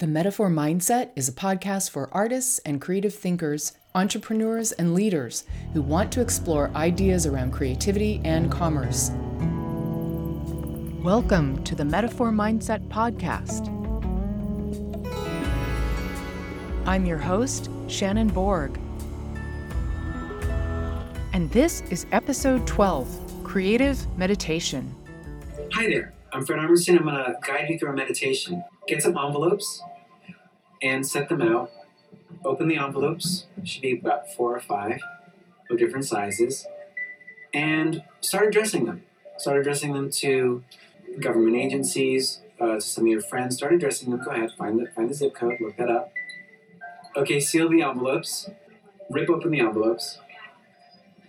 The Metaphor Mindset is a podcast for artists and creative thinkers, entrepreneurs, and leaders who want to explore ideas around creativity and commerce. Welcome to the Metaphor Mindset Podcast. I'm your host, Shannon Borg. And this is episode 12 Creative Meditation. Hi there, I'm Fred Armisen. I'm going to guide you through a meditation. Get some envelopes and set them out. Open the envelopes, should be about four or five of different sizes, and start addressing them. Start addressing them to government agencies, uh, to some of your friends. Start addressing them. Go ahead, find the, find the zip code, look that up. Okay, seal the envelopes, rip open the envelopes,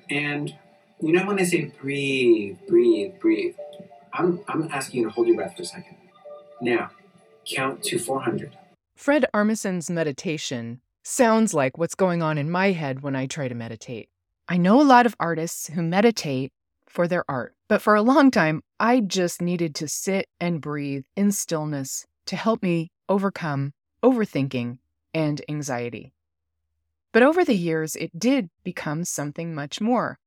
and you know when they say breathe, breathe, breathe, I'm, I'm asking you to hold your breath for a second. Now, count to 400. Fred Armisen's meditation sounds like what's going on in my head when I try to meditate. I know a lot of artists who meditate for their art, but for a long time, I just needed to sit and breathe in stillness to help me overcome overthinking and anxiety. But over the years, it did become something much more.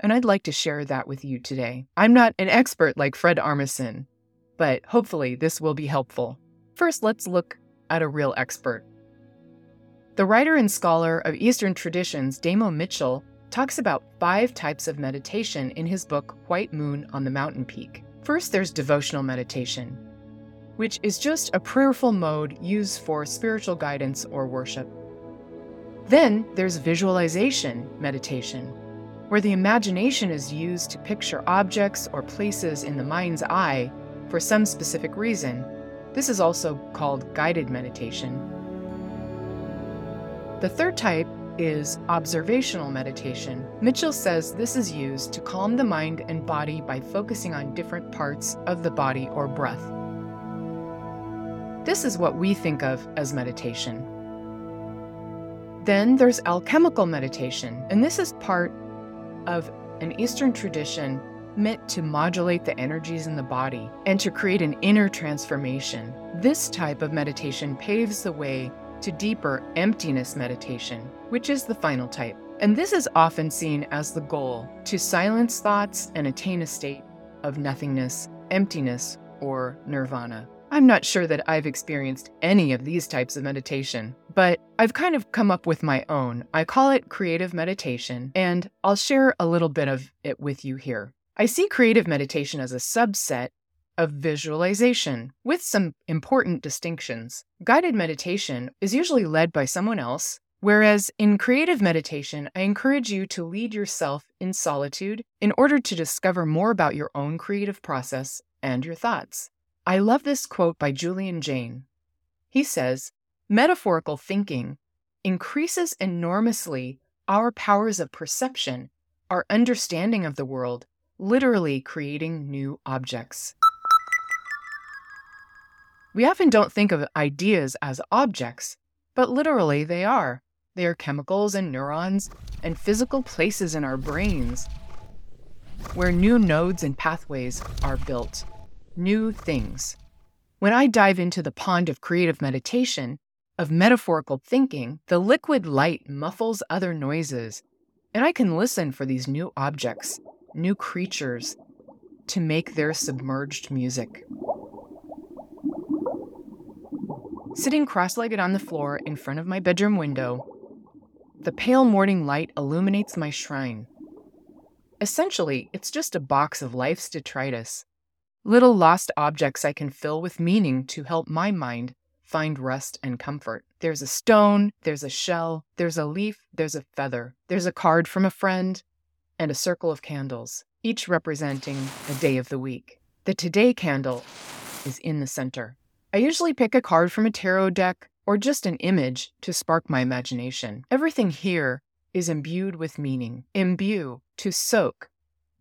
And I'd like to share that with you today. I'm not an expert like Fred Armisen, but hopefully this will be helpful. First, let's look at a real expert. The writer and scholar of Eastern traditions, Damo Mitchell, talks about five types of meditation in his book, White Moon on the Mountain Peak. First, there's devotional meditation, which is just a prayerful mode used for spiritual guidance or worship. Then there's visualization meditation, where the imagination is used to picture objects or places in the mind's eye for some specific reason, this is also called guided meditation. The third type is observational meditation. Mitchell says this is used to calm the mind and body by focusing on different parts of the body or breath. This is what we think of as meditation. Then there's alchemical meditation, and this is part of an Eastern tradition meant to modulate the energies in the body and to create an inner transformation. This type of meditation paves the way to deeper emptiness meditation, which is the final type. And this is often seen as the goal to silence thoughts and attain a state of nothingness, emptiness, or nirvana. I'm not sure that I've experienced any of these types of meditation, but I've kind of come up with my own. I call it creative meditation, and I'll share a little bit of it with you here. I see creative meditation as a subset of visualization, with some important distinctions. Guided meditation is usually led by someone else, whereas in creative meditation, I encourage you to lead yourself in solitude in order to discover more about your own creative process and your thoughts. I love this quote by Julian Jaynes. He says, Metaphorical thinking increases enormously our powers of perception, our understanding of the world, literally creating new objects. We often don't think of ideas as objects, but literally they are. They are chemicals and neurons and physical places in our brains where new nodes and pathways are built, new things. When I dive into the pond of creative meditation, of metaphorical thinking, the liquid light muffles other noises, and I can listen for these new objects new creatures to make their submerged music. Sitting cross legged on the floor in front of my bedroom window, the pale morning light illuminates my shrine. Essentially, it's just a box of life's detritus, little lost objects I can fill with meaning to help my mind find rest and comfort. There's a stone, there's a shell, there's a leaf, there's a feather, there's a card from a friend, and a circle of candles, each representing a day of the week. The Today candle is in the center. I usually pick a card from a tarot deck or just an image to spark my imagination. Everything here is imbued with meaning. Imbue, to soak,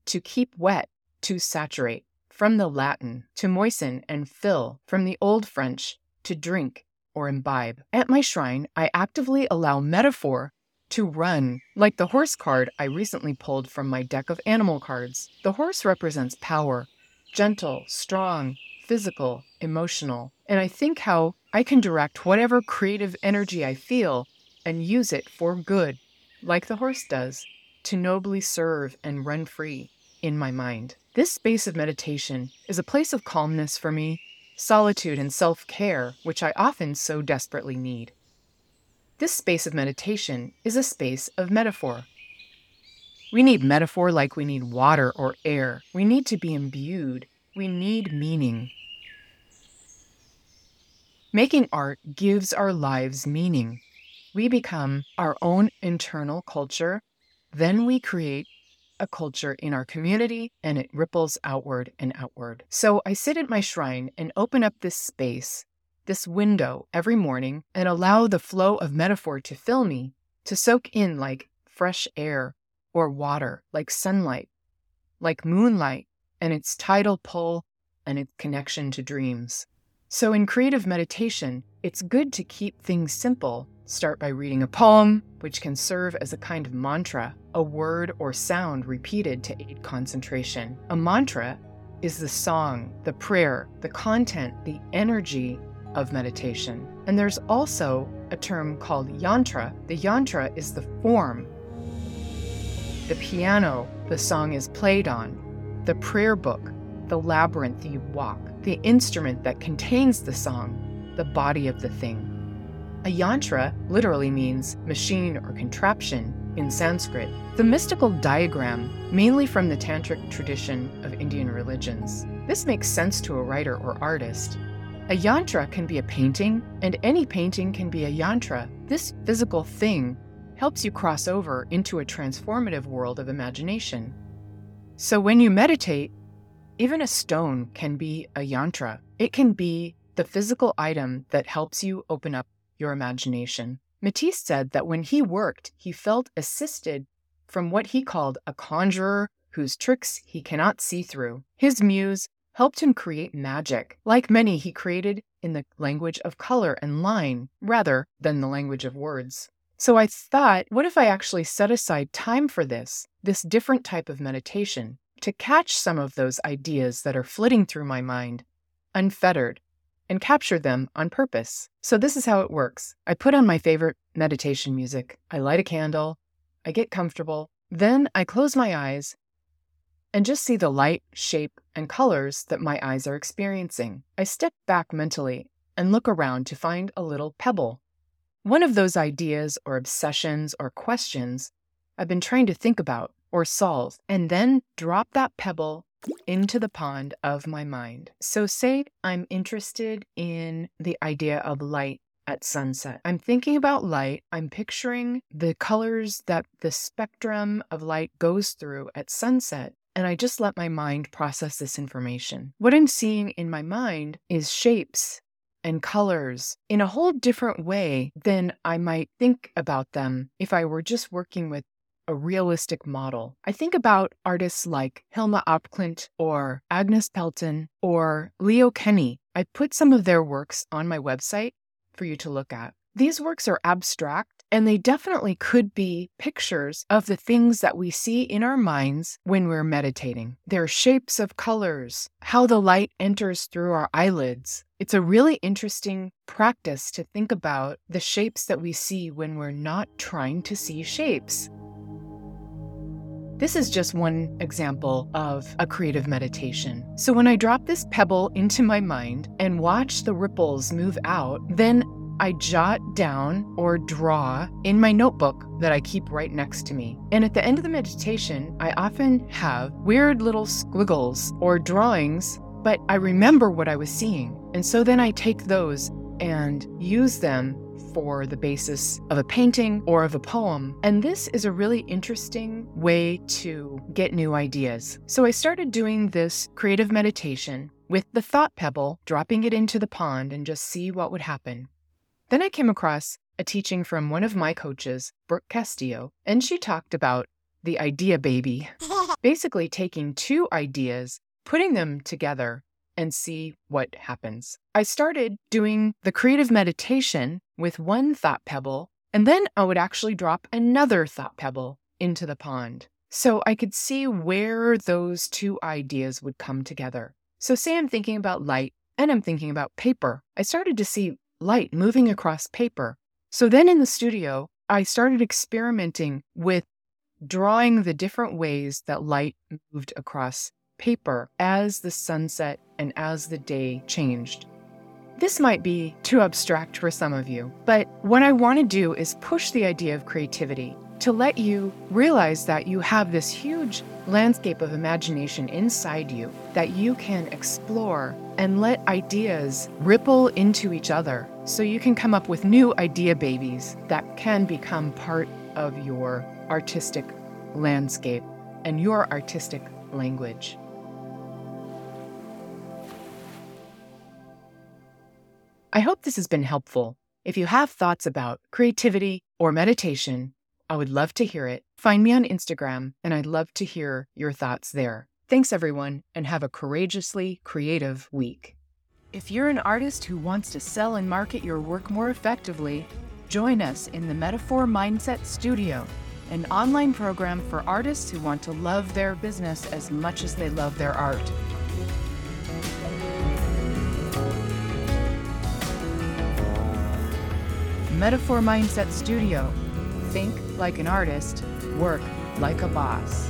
to keep wet, to saturate. From the Latin, to moisten and fill. From the Old French, to drink or imbibe. At my shrine, I actively allow metaphor to run, like the horse card I recently pulled from my deck of animal cards. The horse represents power gentle, strong, physical, emotional. And I think how I can direct whatever creative energy I feel and use it for good, like the horse does, to nobly serve and run free in my mind. This space of meditation is a place of calmness for me, solitude and self care, which I often so desperately need. This space of meditation is a space of metaphor. We need metaphor like we need water or air. We need to be imbued. We need meaning. Making art gives our lives meaning. We become our own internal culture, then we create a culture in our community and it ripples outward and outward. So I sit at my shrine and open up this space, this window every morning, and allow the flow of metaphor to fill me, to soak in like fresh air or water, like sunlight, like moonlight and its tidal pull and its connection to dreams. So, in creative meditation, it's good to keep things simple. Start by reading a poem, which can serve as a kind of mantra, a word or sound repeated to aid concentration. A mantra is the song, the prayer, the content, the energy of meditation. And there's also a term called yantra. The yantra is the form, the piano the song is played on, the prayer book, the labyrinth you walk the instrument that contains the song, the body of the thing. A yantra literally means machine or contraption in Sanskrit. The mystical diagram, mainly from the tantric tradition of Indian religions. This makes sense to a writer or artist. A yantra can be a painting, and any painting can be a yantra. This physical thing helps you cross over into a transformative world of imagination. So when you meditate, even a stone can be a yantra. It can be the physical item that helps you open up your imagination. Matisse said that when he worked, he felt assisted from what he called a conjurer whose tricks he cannot see through. His muse helped him create magic. Like many, he created in the language of color and line rather than the language of words. So I thought, what if I actually set aside time for this, this different type of meditation? to catch some of those ideas that are flitting through my mind, unfettered, and capture them on purpose. So, this is how it works I put on my favorite meditation music, I light a candle, I get comfortable, then I close my eyes and just see the light, shape, and colors that my eyes are experiencing. I step back mentally and look around to find a little pebble. One of those ideas or obsessions or questions I've been trying to think about or solve, and then drop that pebble into the pond of my mind. So, say I'm interested in the idea of light at sunset. I'm thinking about light. I'm picturing the colors that the spectrum of light goes through at sunset. And I just let my mind process this information. What I'm seeing in my mind is shapes and colors in a whole different way than I might think about them if I were just working with a realistic model. I think about artists like Hilma af Klint or Agnes Pelton or Leo Kenney. I put some of their works on my website for you to look at. These works are abstract and they definitely could be pictures of the things that we see in our minds when we're meditating. Their shapes of colors, how the light enters through our eyelids. It's a really interesting practice to think about the shapes that we see when we're not trying to see shapes. This is just one example of a creative meditation. So when I drop this pebble into my mind and watch the ripples move out, then I jot down or draw in my notebook that I keep right next to me. And at the end of the meditation, I often have weird little squiggles or drawings, but I remember what I was seeing. And so then I take those and use them for the basis of a painting or of a poem. And this is a really interesting way to get new ideas. So I started doing this creative meditation with the thought pebble, dropping it into the pond and just see what would happen. Then I came across a teaching from one of my coaches, Brooke Castillo, and she talked about the idea baby. Basically, taking two ideas, putting them together, and see what happens. I started doing the creative meditation with one thought pebble, and then I would actually drop another thought pebble into the pond. So I could see where those two ideas would come together. So, say I'm thinking about light And I'm thinking about paper. I started to see light moving across paper. So then in the studio, I started experimenting with drawing the different ways that light moved across paper as the sunset and as the day changed. This might be too abstract for some of you, but what I want to do is push the idea of creativity to let you realize that you have this huge landscape of imagination inside you that you can explore and let ideas ripple into each other so you can come up with new idea babies that can become part of your artistic landscape and your artistic language. I hope this has been helpful. If you have thoughts about creativity or meditation, I would love to hear it. Find me on Instagram, and I'd love to hear your thoughts there. Thanks, everyone, and have a courageously creative week. If you're an artist who wants to sell and market your work more effectively, join us in the Metaphor Mindset Studio, an online program for artists who want to love their business as much as they love their art. Metaphor Mindset Studio. Think like an artist, work like a boss.